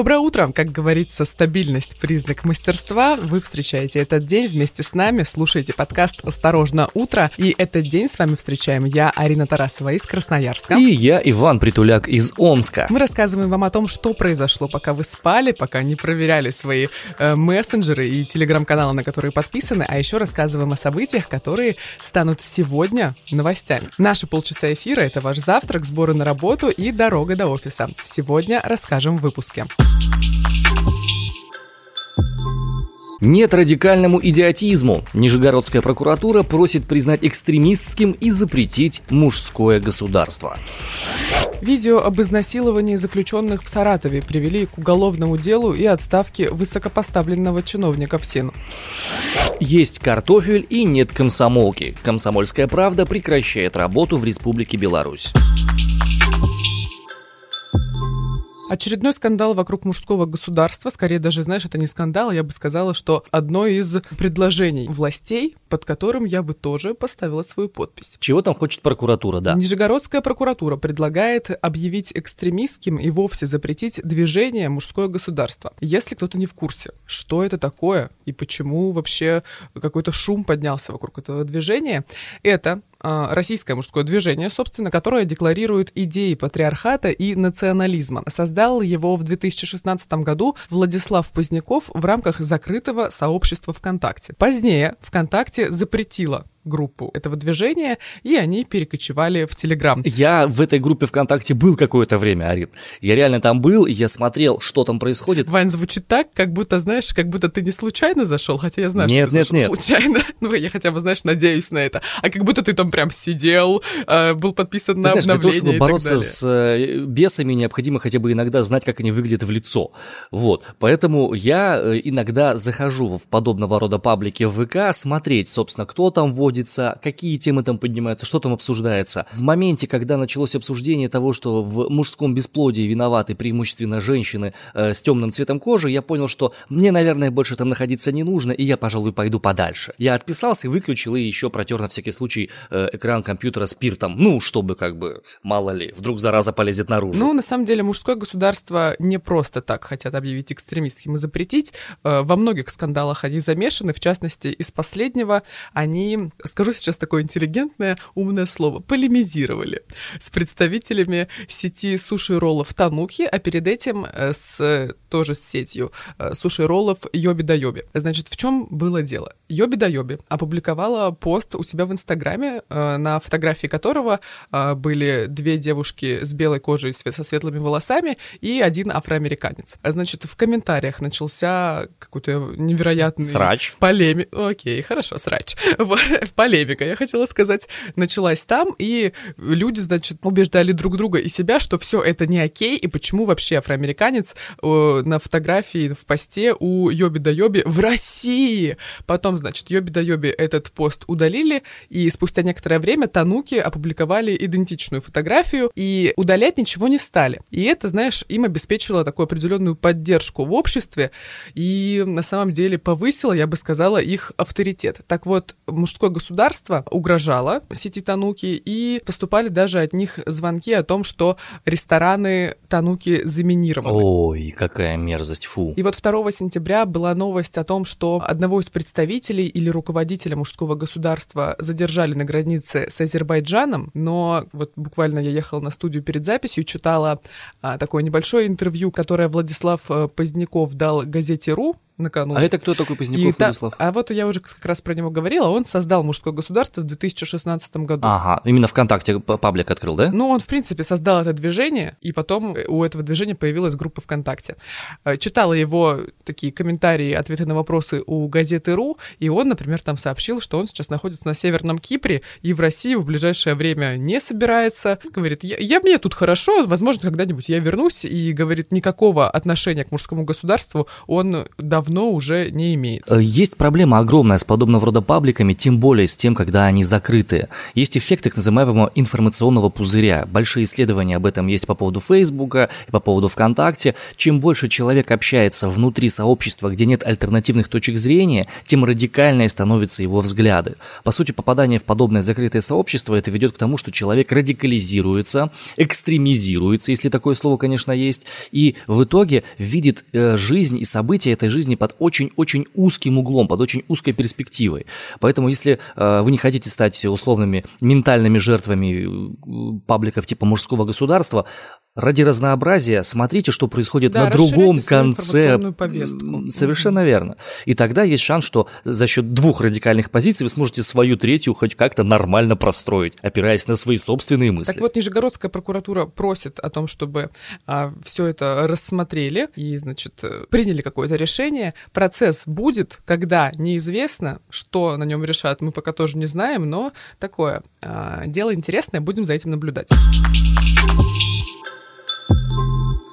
Доброе утро! Как говорится, стабильность – признак мастерства. Вы встречаете этот день вместе с нами, слушаете подкаст «Осторожно, утро». И этот день с вами встречаем я, Арина Тарасова из Красноярска. И я, Иван Притуляк из Омска. Мы рассказываем вам о том, что произошло, пока вы спали, пока не проверяли свои э, мессенджеры и телеграм-каналы, на которые подписаны, а еще рассказываем о событиях, которые станут сегодня новостями. Наши полчаса эфира – это ваш завтрак, сборы на работу и дорога до офиса. Сегодня расскажем в выпуске. Нет радикальному идиотизму. Нижегородская прокуратура просит признать экстремистским и запретить мужское государство. Видео об изнасиловании заключенных в Саратове привели к уголовному делу и отставке высокопоставленного чиновника в СИН. Есть картофель и нет комсомолки. Комсомольская правда прекращает работу в Республике Беларусь. Очередной скандал вокруг мужского государства, скорее даже, знаешь, это не скандал, я бы сказала, что одно из предложений властей, под которым я бы тоже поставила свою подпись. Чего там хочет прокуратура, да? Нижегородская прокуратура предлагает объявить экстремистским и вовсе запретить движение мужское государство. Если кто-то не в курсе, что это такое и почему вообще какой-то шум поднялся вокруг этого движения, это а, российское мужское движение, собственно, которое декларирует идеи патриархата и национализма. Создал его в 2016 году Владислав Поздняков в рамках закрытого сообщества ВКонтакте. Позднее ВКонтакте запретила группу этого движения, и они перекочевали в Телеграм. Я в этой группе ВКонтакте был какое-то время, Арин. Я реально там был, я смотрел, что там происходит. Вань, звучит так, как будто, знаешь, как будто ты не случайно зашел, хотя я знаю, нет, что нет, ты нет. случайно. Ну, я хотя бы, знаешь, надеюсь на это. А как будто ты там прям сидел, э, был подписан ты на знаешь, обновление для того, чтобы бороться с э, бесами, необходимо хотя бы иногда знать, как они выглядят в лицо. Вот. Поэтому я э, иногда захожу в подобного рода паблики в ВК, смотреть, собственно, кто там водится, какие темы там поднимаются, что там обсуждается. В моменте, когда началось обсуждение того, что в мужском бесплодии виноваты преимущественно женщины э, с темным цветом кожи, я понял, что мне, наверное, больше там находиться не нужно, и я, пожалуй, пойду подальше. Я отписался, выключил и еще протер на всякий случай э, экран компьютера спиртом. Ну, чтобы как бы, мало ли, вдруг зараза полезет наружу. Ну, на самом деле, мужское государство не просто так хотят объявить экстремистским и запретить. Э, Во многих скандалах они замешаны, в частности, из последнего они, скажу сейчас такое интеллигентное, умное слово, полемизировали с представителями сети суши-роллов Тануки, а перед этим э, с, тоже с сетью э, суши-роллов Йоби да Йоби. Значит, в чем было дело? Йоби да Йоби опубликовала пост у себя в Инстаграме, э, на фотографии которого были две девушки с белой кожей со светлыми волосами и один афроамериканец. Значит, в комментариях начался какой-то невероятный... Срач. Полеми... Окей, хорошо, срач. Вот, Полемика, я хотела сказать, началась там, и люди, значит, убеждали друг друга и себя, что все это не окей, и почему вообще афроамериканец э, на фотографии в посте у Йоби да Йоби в России. Потом, значит, Йоби да Йоби этот пост удалили, и спустя некоторое время Тануки опубликовали идентичную фотографию, и удалять ничего не стали. И это, знаешь, им обеспечило такую определенную поддержку в обществе, и на самом деле повысило, я бы сказала, их авторитет. Так вот, мужское государство угрожало сети Тануки, и поступали даже от них звонки о том, что рестораны Тануки заминированы. Ой, какая мерзость, фу. И вот 2 сентября была новость о том, что одного из представителей или руководителя мужского государства задержали на границе с Азербайджаном, но вот буквально я ехала на студию перед записью, читала а, такое небольшое интервью, которое Владислав э, Поздняков дал газете «Ру», накануне. А это кто такой И Поздняков та- Владислав? а вот я уже как раз про него говорила, он создал мужское государство в 2016 году. Ага, именно ВКонтакте паблик открыл, да? Ну, он, в принципе, создал это движение, и потом у этого движения появилась группа ВКонтакте. Э, Читала его такие комментарии, ответы на вопросы у газеты РУ, и он, например, там сообщил, что он сейчас находится на Северном Кипре и в Россию в ближайшее время не собирается. Говорит, я, я- мне тут хорошо, возможно, когда-нибудь я вернусь, и, говорит, никакого отношения к мужскому государству он давно давно уже не имеет. Э, есть проблема огромная с подобного рода пабликами, тем более с тем, когда они закрыты. Есть эффект так называемого информационного пузыря. Большие исследования об этом есть по поводу Фейсбука и по поводу ВКонтакте. Чем больше человек общается внутри сообщества, где нет альтернативных точек зрения, тем радикальнее становятся его взгляды. По сути, попадание в подобное закрытое сообщество это ведет к тому, что человек радикализируется, экстремизируется, если такое слово, конечно, есть, и в итоге видит э, жизнь и события этой жизни под очень-очень узким углом, под очень узкой перспективой. Поэтому, если э, вы не хотите стать условными ментальными жертвами э, пабликов типа мужского государства, ради разнообразия смотрите, что происходит да, на другом конце. Совершенно верно. И тогда есть шанс, что за счет двух радикальных позиций вы сможете свою третью хоть как-то нормально простроить, опираясь на свои собственные мысли. Так вот, Нижегородская прокуратура просит о том, чтобы а, все это рассмотрели и, значит, приняли какое-то решение. Процесс будет, когда неизвестно, что на нем решат, мы пока тоже не знаем, но такое а, дело интересное, будем за этим наблюдать.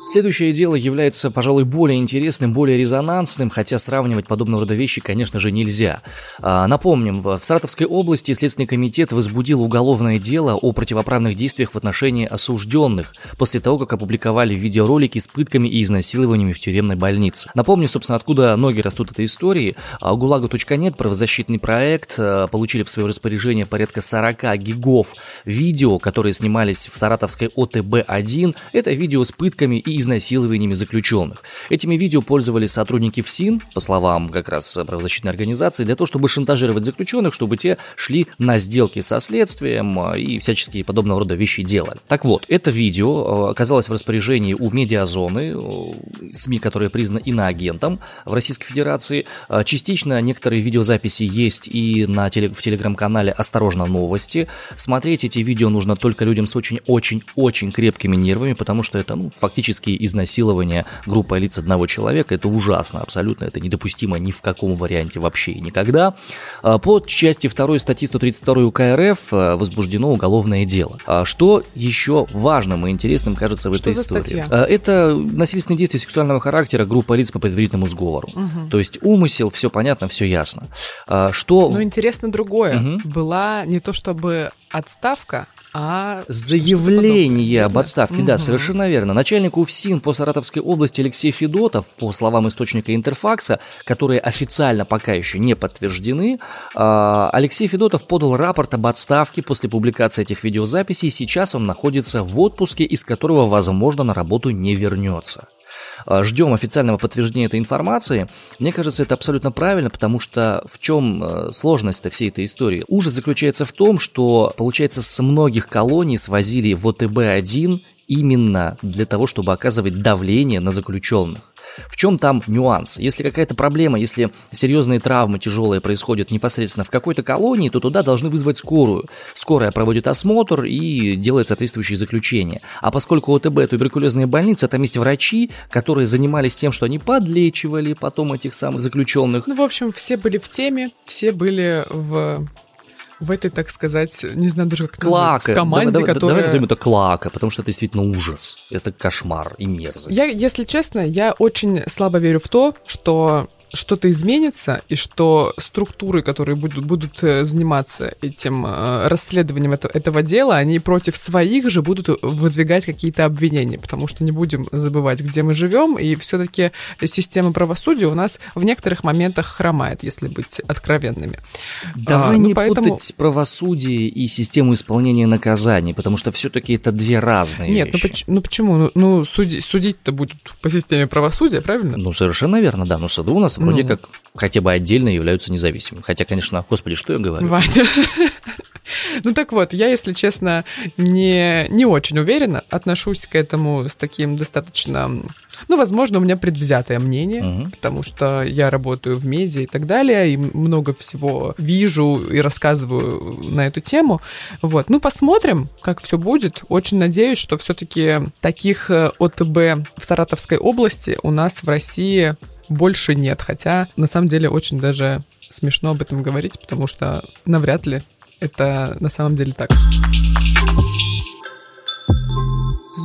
Следующее дело является, пожалуй, более интересным, более резонансным, хотя сравнивать подобного рода вещи, конечно же, нельзя. А, напомним, в Саратовской области Следственный комитет возбудил уголовное дело о противоправных действиях в отношении осужденных после того, как опубликовали видеоролики с пытками и изнасилованиями в тюремной больнице. Напомню, собственно, откуда ноги растут этой истории. А, Гулага.нет, правозащитный проект, а, получили в свое распоряжение порядка 40 гигов видео, которые снимались в Саратовской ОТБ-1. Это видео с пытками и изнасилованиями заключенных. Этими видео пользовались сотрудники ФСИН, по словам как раз правозащитной организации, для того, чтобы шантажировать заключенных, чтобы те шли на сделки со следствием а, и всяческие подобного рода вещи делали. Так вот, это видео а, оказалось в распоряжении у медиазоны, СМИ, которая признана иноагентом в Российской Федерации. А, частично некоторые видеозаписи есть и на теле, в телеграм-канале «Осторожно, новости». Смотреть эти видео нужно только людям с очень-очень-очень крепкими нервами, потому что это ну, фактически физические изнасилования группой лиц одного человека, это ужасно, абсолютно, это недопустимо ни в каком варианте вообще и никогда. А, по части 2 статьи 132 УК РФ а, возбуждено уголовное дело. А, что еще важным и интересным кажется в Что этой истории? статья? Это насильственные действия сексуального характера группа лиц по предварительному сговору. Угу. То есть умысел, все понятно, все ясно. Что... Но интересно другое. Мгм. Была не то чтобы отставка, а Заявление об отставке, верно? да, совершенно верно. Начальник УФСИН по Саратовской области Алексей Федотов, по словам источника Интерфакса, которые официально пока еще не подтверждены, а, Алексей Федотов подал рапорт об отставке после публикации этих видеозаписей. Сейчас он находится в отпуске, из которого, возможно, на работу не вернется. А, Ждем официального подтверждения этой информации. Мне кажется, это абсолютно правильно, потому что в чем э, сложность-то всей этой истории? Ужас заключается в том, что, получается, с многих колоний свозили в ОТБ-1 именно для того, чтобы оказывать давление на заключенных. В чем там нюанс? Если какая-то проблема, если серьезные травмы тяжелые происходят непосредственно в какой-то колонии, то туда должны вызвать скорую. Скорая проводит осмотр и делает соответствующие заключения. А поскольку ОТБ туберкулезная больница, там есть врачи, которые занимались тем, что они подлечивали потом этих самых заключенных. Ну, в общем, все были в теме, все были в в этой, так сказать, не знаю даже как это Клака. в команде, давай- которая... давай назовем это клака, потому что это действительно ужас. Это кошмар и мерзость. Я, если честно, я очень слабо верю в то, что что-то изменится, и что структуры, которые будут, будут э, заниматься этим э, расследованием это- этого дела, они против своих же будут выдвигать какие-то обвинения, потому что не будем забывать, где мы живем, и все-таки система правосудия у нас в некоторых моментах хромает, если быть откровенными. Давай А, ну, не поэтому- путать правосудие и систему исполнения наказаний, потому что все-таки это две разные Нет, ну, вещи. поч- ну почему? Ну, ну, суди- судить-то будут по системе правосудия, правильно? Ну, совершенно верно, да. Но суды у нас вроде Ну. как хотя бы отдельно являются независимыми. Хотя, конечно, господи, что я говорю? Ваня. Ну так вот, я, если честно, не, не очень уверенно отношусь к этому с таким достаточно... Ну, возможно, у меня предвзятое мнение, Мгм. потому что я работаю в медиа и так далее, и много всего вижу и рассказываю на эту тему. Вот, ну, посмотрим, как все будет. Очень надеюсь, что все-таки таких э, ОТБ в Саратовской области у нас в России больше нет, хотя на самом деле очень даже смешно об этом говорить, потому что навряд ли это на самом деле так.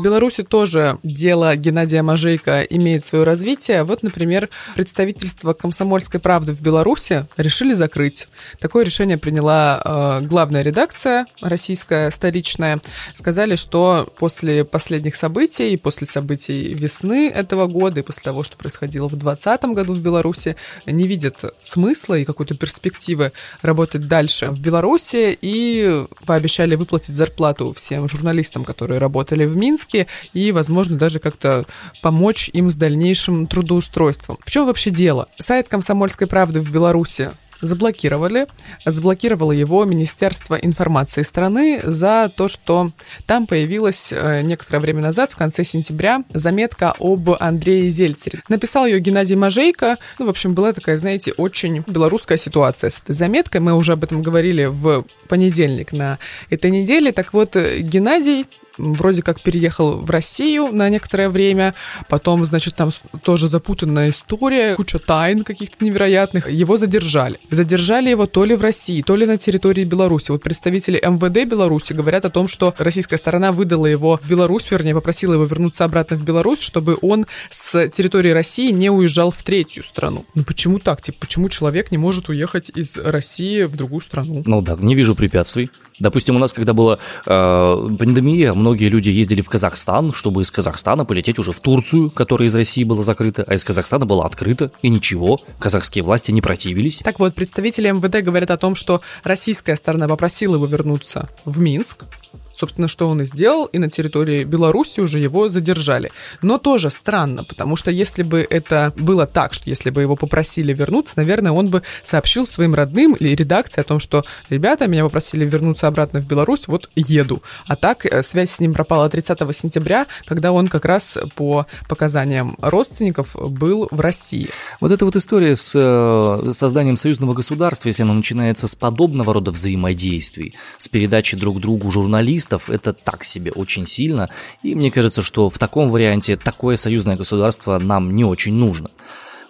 Беларуси тоже дело Геннадия Мажейка имеет свое развитие. Вот, например, представительство «Комсомольской правды» в Беларуси решили закрыть. Такое решение приняла э, главная редакция российская, столичная. Сказали, что после последних событий, после событий весны этого года и после того, что происходило в 2020 году в Беларуси, не видят смысла и какой-то перспективы работать дальше в Беларуси и пообещали выплатить зарплату всем журналистам, которые работали в Минске, и, возможно, даже как-то помочь им с дальнейшим трудоустройством. В чем вообще дело? Сайт «Комсомольской правды» в Беларуси заблокировали. Заблокировало его Министерство информации страны за то, что там появилась э, некоторое время назад, в конце сентября, заметка об Андрее Зельцере. Написал ее Геннадий Мажейко. Ну, в общем, была такая, знаете, очень белорусская ситуация с этой заметкой. Мы уже об этом говорили в понедельник на этой неделе. Так вот, Геннадий вроде как переехал в Россию на некоторое время, потом, значит, там тоже запутанная история, куча тайн каких-то невероятных. Его задержали. Задержали его то ли в России, то ли на территории Беларуси. Вот представители МВД Беларуси говорят о том, что российская сторона выдала его в Беларусь, вернее, попросила его вернуться обратно в Беларусь, чтобы он с территории России не уезжал в третью страну. Ну почему так? Типа, почему человек не может уехать из России в другую страну? Ну да, не вижу препятствий. Допустим, у нас, когда была э, пандемия, многие люди ездили в Казахстан, чтобы из Казахстана полететь уже в Турцию, которая из России была закрыта, а из Казахстана была открыта, и ничего, казахские власти не противились. Так вот, представители МВД говорят о том, что российская сторона попросила его вернуться в Минск, Собственно, что он и сделал, и на территории Беларуси уже его задержали. Но тоже странно, потому что если бы это было так, что если бы его попросили вернуться, наверное, он бы сообщил своим родным или редакции о том, что ребята, меня попросили вернуться обратно в Беларусь, вот еду. А так э, связь с ним пропала 30 сентября, когда он как раз по показаниям родственников был в России. Вот эта вот история с э, созданием союзного государства, если оно начинается с подобного рода взаимодействий, с передачей друг другу журналистов, журналистов это так себе очень сильно, и мне кажется, что в таком варианте такое союзное государство нам не очень нужно.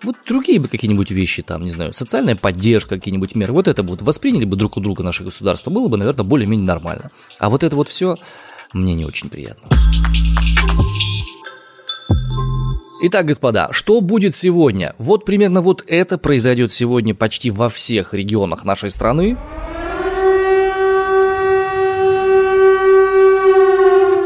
Вот другие бы какие-нибудь вещи, там, не знаю, социальная поддержка, какие-нибудь меры, вот это вот восприняли бы друг у друга наше государство, было бы, наверное, более-менее нормально. А вот это вот все мне не очень приятно. Итак, господа, что будет сегодня? Вот примерно вот это произойдет сегодня почти во всех регионах нашей страны.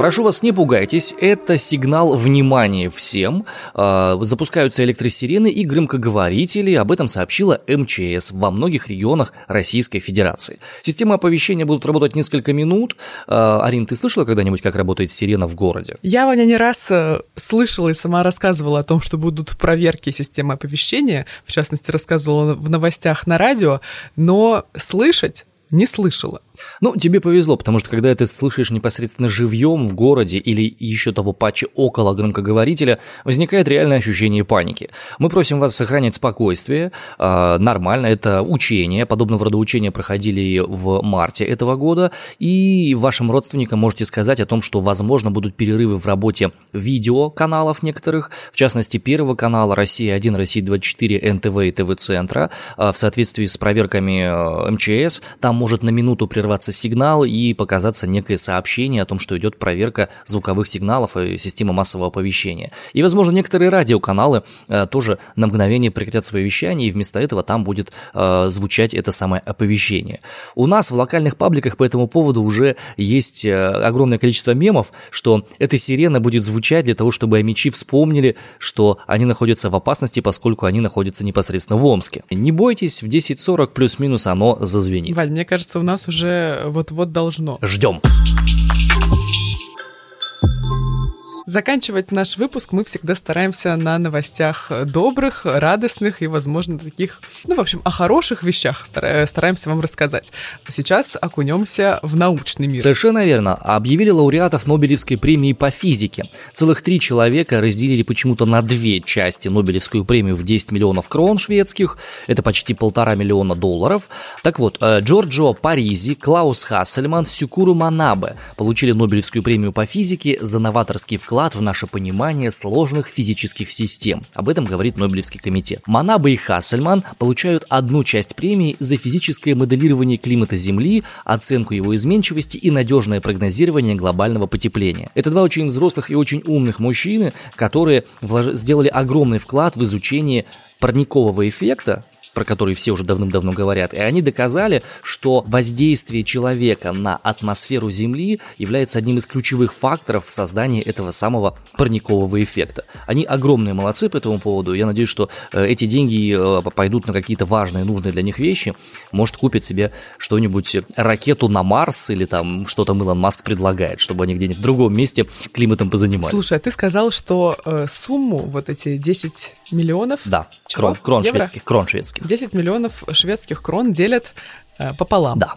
Прошу вас, не пугайтесь, это сигнал внимания всем. А, запускаются электросирены и громкоговорители, об этом сообщила МЧС во многих регионах Российской Федерации. Системы оповещения будут работать несколько минут. А, Арин, ты слышала когда-нибудь, как работает сирена в городе? Я, Ваня, не раз э, слышала и сама рассказывала о том, что будут проверки системы оповещения, в частности, рассказывала в новостях на радио, но слышать не слышала. Ну, тебе повезло, потому что когда ты слышишь непосредственно живьем в городе или еще того паче около громкоговорителя, возникает реальное ощущение паники. Мы просим вас сохранять спокойствие, э, нормально, это учение, подобного рода учения проходили в марте этого года, и вашим родственникам можете сказать о том, что, возможно, будут перерывы в работе видеоканалов некоторых, в частности, Первого канала «Россия-1», «Россия-24», НТВ и ТВ-центра, э, в соответствии с проверками э, МЧС, там может на минуту прерваться прерваться сигнал и показаться некое сообщение о том, что идет проверка звуковых сигналов и системы массового оповещения. И, возможно, некоторые радиоканалы э, тоже на мгновение прекратят свое вещание, и вместо этого там будет э, звучать это самое оповещение. У нас в локальных пабликах по этому поводу уже есть э, огромное количество мемов, что эта сирена будет звучать для того, чтобы амичи вспомнили, что они находятся в опасности, поскольку они находятся непосредственно в Омске. Не бойтесь, в 10.40 плюс-минус оно зазвенит. Валь, мне кажется, у нас уже вот-вот должно. Ждем. Заканчивать наш выпуск мы всегда стараемся на новостях добрых, радостных и, возможно, таких, ну, в общем, о хороших вещах стараемся вам рассказать. Сейчас окунемся в научный мир. Совершенно верно. Объявили лауреатов Нобелевской премии по физике. Целых три человека разделили почему-то на две части Нобелевскую премию в 10 миллионов крон шведских. Это почти полтора миллиона долларов. Так вот, э, Джорджо Паризи, Клаус Хассельман, Сюкуру Манабе получили Нобелевскую премию по физике за новаторский вклад вклад в наше понимание сложных физических систем. Об этом говорит Нобелевский комитет. Манаба и Хассельман получают одну часть премии за физическое моделирование климата Земли, оценку его изменчивости и надежное прогнозирование глобального потепления. Это два очень взрослых и очень умных мужчины, которые сделали огромный вклад в изучение парникового эффекта, про который все уже давным-давно говорят, и они доказали, что воздействие человека на атмосферу Земли является одним из ключевых факторов в создании этого самого парникового эффекта. Они огромные молодцы по этому поводу, я надеюсь, что э, эти деньги э, пойдут на какие-то важные, нужные для них вещи, может купят себе что-нибудь, ракету на Марс или там что-то Илон Маск предлагает, чтобы они где-нибудь в другом месте климатом позанимались. Слушай, а ты сказал, что э, сумму, вот эти 10 миллионов... Да, крон, крон шведских, крон шведских. 10 миллионов шведских крон делят э, пополам. Да.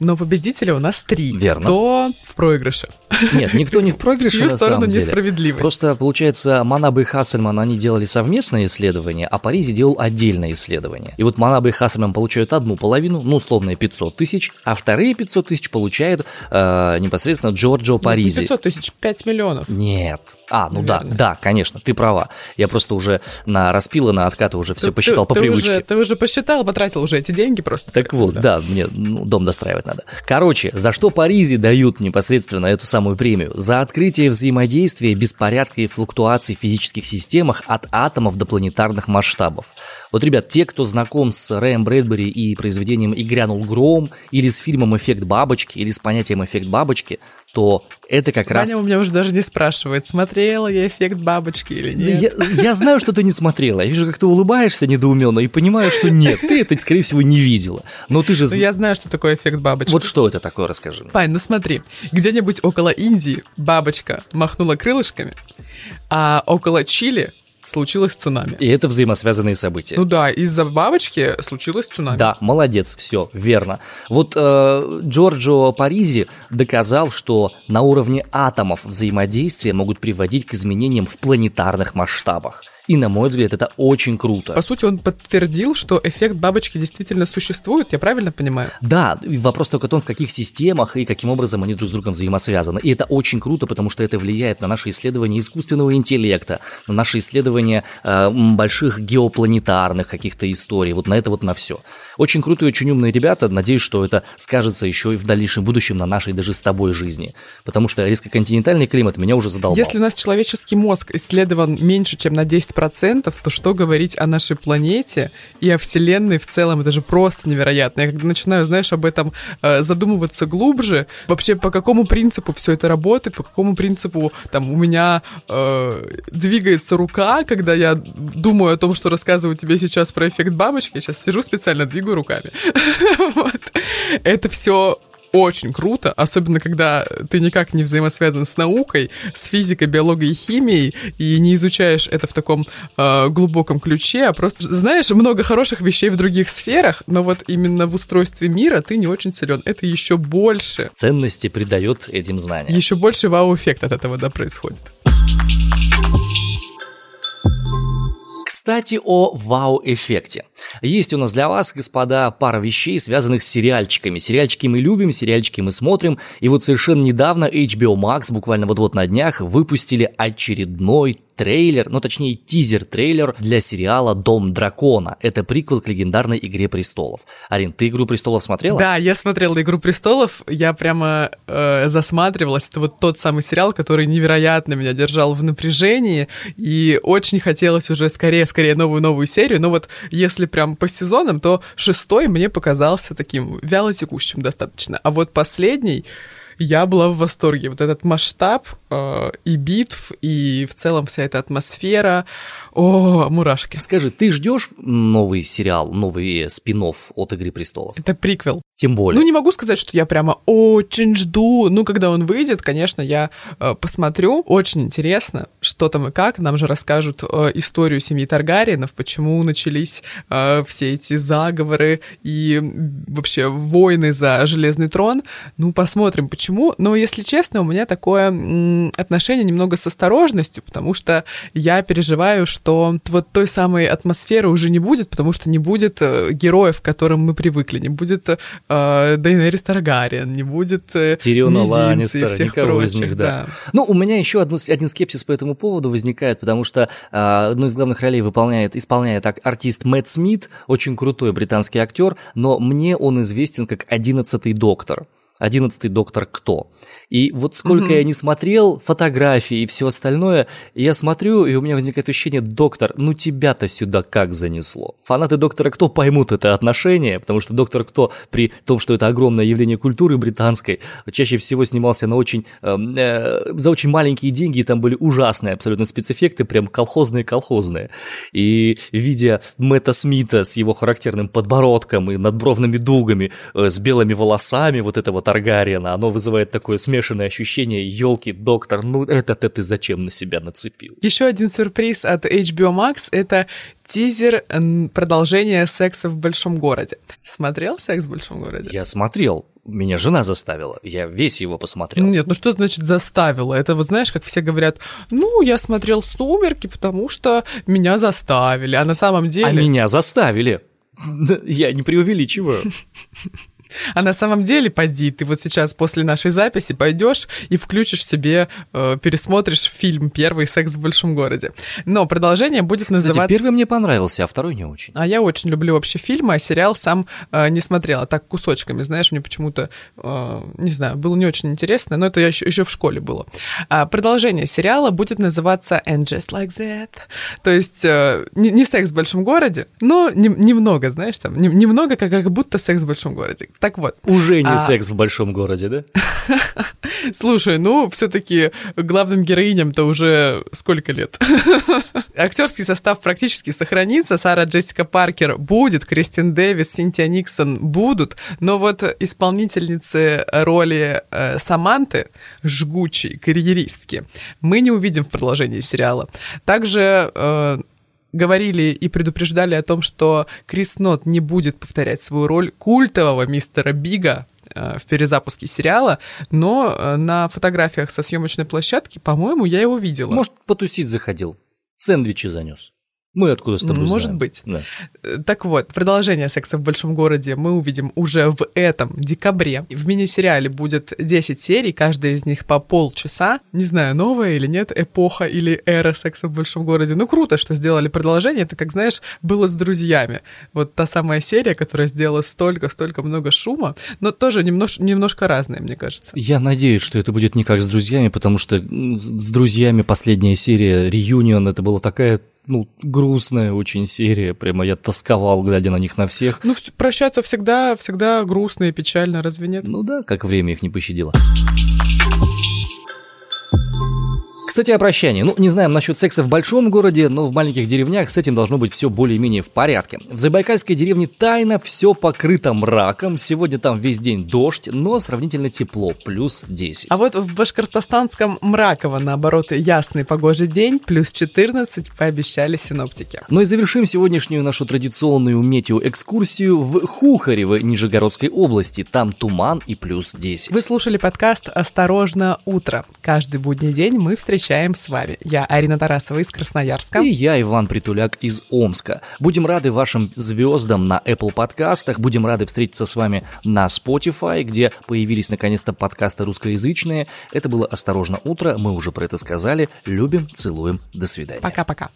Но победителя у нас три. Верно. Кто в проигрыше? Нет, никто не в проигрыше, В чью сторону деле. несправедливость? Просто, получается, Манаба и Хассельман, они делали совместное исследование, а Паризи делал отдельное исследование. И вот Манаба и Хассельман получают одну половину, ну, условно, 500 тысяч, а вторые 500 тысяч получает э, непосредственно Джорджо Не Паризи. 500 тысяч, 5 миллионов. Нет. А, ну да, Наверное. да, конечно, ты права. Я просто уже на распила, на откаты уже все Ты- посчитал ты, по ты привычке. Уже, ты уже посчитал, потратил уже эти деньги просто. Так вот, да, мне ну, дом достраивать надо. Короче, за что Паризи дают непосредственно эту самую премию? За открытие взаимодействия, беспорядка и флуктуаций в физических системах от атомов до планетарных масштабов. Вот, ребят, те, кто знаком с Рэем Брэдбери и произведением «И грянул гром», или с фильмом «Эффект бабочки», или с понятием «эффект бабочки», то это как раз... Ваня у меня уже даже не спрашивает, смотрела я эффект бабочки или Да нет. Я, я знаю, что ты не смотрела. Я вижу, как ты улыбаешься недоуменно и понимаю, что нет, ты это, скорее всего, не видела. Но ты же... Ну, зн- я знаю, что такое эффект бабочки. Вот что это такое, расскажи. Пань, ну смотри, где-нибудь около Индии бабочка махнула крылышками, а около Чили случилось цунами. И это взаимосвязанные события. Ну да, из-за бабочки случилось цунами. Да, молодец, все, верно. Вот э, Джорджо Паризи доказал, что на уровне атомов взаимодействия могут приводить к изменениям в планетарных масштабах. И, на мой взгляд, это очень круто. По сути, он подтвердил, что эффект бабочки действительно существует, я правильно понимаю? Да, вопрос только в том, в каких системах и каким образом они друг с другом взаимосвязаны. И это очень круто, потому что это влияет на наше исследование искусственного интеллекта, на наше исследование э, больших геопланетарных каких-то историй, вот на это вот на все. Очень круто и очень умные ребята, надеюсь, что это скажется еще и в дальнейшем будущем на нашей даже с тобой жизни. Потому что резкоконтинентальный климат меня уже задолбал. Если у нас человеческий мозг исследован меньше, чем на 10%, то что говорить о нашей планете и о Вселенной в целом? Это же просто невероятно. Я когда начинаю, знаешь, об этом э, задумываться глубже, вообще по какому принципу все это работает, по какому принципу там у меня э, двигается рука, когда я думаю о том, что рассказываю тебе сейчас про эффект бабочки, я сейчас сижу специально, двигаю руками. Это все очень круто, особенно когда ты никак не взаимосвязан с наукой, с физикой, биологией и химией, и не изучаешь это в таком э, глубоком ключе, а просто знаешь много хороших вещей в других сферах, но вот именно в устройстве мира ты не очень силен. Это еще больше, Ценности придает этим знаниям. еще больше вау-эффект от этого да происходит. Кстати, о вау-эффекте. Есть у нас для вас, господа, пара вещей, связанных с сериальчиками. Сериальчики мы любим, сериальчики мы смотрим. И вот совершенно недавно HBO Max, буквально вот-вот на днях, выпустили очередной трейлер, ну точнее тизер-трейлер для сериала «Дом дракона». Это приквел к легендарной «Игре престолов». Арин, ты «Игру престолов» смотрела? Да, я смотрела «Игру престолов», я прямо э, засматривалась. Это вот тот самый сериал, который невероятно меня держал в напряжении, и очень хотелось уже скорее-скорее новую-новую серию. Но вот если прям по сезонам, то шестой мне показался таким вялотекущим достаточно. А вот последний я была в восторге. Вот этот масштаб э, и битв, и в целом вся эта атмосфера. О, мурашки. Скажи, ты ждешь новый сериал, новый спин от «Игры престолов»? Это приквел. Тем более. Ну, не могу сказать, что я прямо очень жду. Ну, когда он выйдет, конечно, я э, посмотрю. Очень интересно, что там и как. Нам же расскажут э, историю семьи Таргариенов, почему начались э, все эти заговоры и вообще войны за Железный трон. Ну, посмотрим, почему. Но, если честно, у меня такое м, отношение немного с осторожностью, потому что я переживаю, что вот той самой атмосферы уже не будет, потому что не будет э, героев, к которым мы привыкли, не будет э, Дейнерис Таргариен, не будет э, Тириона Ланнистера, никого прочих, из них, да. да. Ну, у меня еще одну, один скепсис по этому поводу возникает, потому что э, одну из главных ролей выполняет, исполняет артист Мэтт Смит, очень крутой британский актер, но мне он известен как одиннадцатый доктор одиннадцатый доктор кто. И вот сколько угу. я не смотрел фотографии и все остальное, я смотрю, и у меня возникает ощущение, доктор, ну тебя-то сюда как занесло? Фанаты доктора кто поймут это отношение, потому что доктор кто при том, что это огромное явление культуры британской, чаще всего снимался на очень, эм, э, за очень маленькие деньги, и там были ужасные абсолютно спецэффекты, прям колхозные-колхозные. И видя Мэтта Смита с его характерным подбородком и надбровными дугами, э, с белыми волосами, вот это вот Таргариена, оно вызывает такое смешанное ощущение, елки, доктор, ну это-то ты зачем на себя нацепил? Еще один сюрприз от HBO Max — это тизер продолжения «Секса в большом городе». Смотрел «Секс в большом городе»? Я смотрел. Меня жена заставила. Я весь его посмотрел. Нет, ну что значит заставила? Это вот знаешь, как все говорят, ну, я смотрел «Сумерки», потому что меня заставили. А на самом деле... А меня заставили. Я не преувеличиваю. А на самом деле, поди, ты вот сейчас после нашей записи пойдешь и включишь себе, э, пересмотришь фильм «Первый секс в большом городе». Но продолжение будет называться... Кстати, первый мне понравился, а второй не очень. А я очень люблю вообще фильмы, а сериал сам э, не смотрела, так кусочками, знаешь, мне почему-то, э, не знаю, было не очень интересно, но это я еще, еще в школе было. А продолжение сериала будет называться «And Just Like That», то есть э, не, не секс в большом городе, но не, немного, знаешь, там, не, немного, как, как будто секс в большом городе. Так вот. Уже не а... секс в большом городе, да? Слушай, ну, все-таки главным героиням-то уже сколько лет? Актерский состав практически сохранится. Сара Джессика Паркер будет, Кристин Дэвис, Синтия Никсон будут, но вот исполнительницы роли э, Саманты, жгучей карьеристки, мы не увидим в продолжении сериала. Также э, говорили и предупреждали о том, что Крис Нот не будет повторять свою роль культового мистера Бига э, в перезапуске сериала, но э, на фотографиях со съемочной площадки, по-моему, я его видела. Может, потусить заходил, сэндвичи занес. Мы откуда с тобой Может знаем. быть. Да. Так вот, продолжение «Секса в большом городе» мы увидим уже в этом декабре. В мини-сериале будет 10 серий, каждая из них по полчаса. Не знаю, новая или нет, эпоха или эра «Секса в большом городе». Ну, круто, что сделали продолжение. Это, как знаешь, было с друзьями. Вот та самая серия, которая сделала столько-столько много шума, но тоже немнож, немножко разная, мне кажется. Я надеюсь, что это будет не как с друзьями, потому что с друзьями последняя серия, реюнион, это была такая ну, грустная очень серия, прямо я тосковал, глядя на них на всех. Ну, прощаться всегда, всегда грустно и печально, разве нет? Ну да, как время их не пощадило. Кстати, о прощании. Ну, не знаем насчет секса в большом городе, но в маленьких деревнях с этим должно быть все более-менее в порядке. В Забайкальской деревне тайно все покрыто мраком. Сегодня там весь день дождь, но сравнительно тепло, плюс 10. А вот в башкортостанском Мраково, наоборот, ясный погожий день, плюс 14, пообещали синоптики. Ну и завершим сегодняшнюю нашу традиционную метеоэкскурсию в Хухарево Нижегородской области. Там туман и плюс 10. Вы слушали подкаст «Осторожно, утро». Каждый будний день мы встречаемся встречаем с вами. Я Арина Тарасова из Красноярска. И я Иван Притуляк из Омска. Будем рады вашим звездам на Apple подкастах. Будем рады встретиться с вами на Spotify, где появились наконец-то подкасты русскоязычные. Это было «Осторожно, утро». Мы уже про это сказали. Любим, целуем. До свидания. Пока-пока.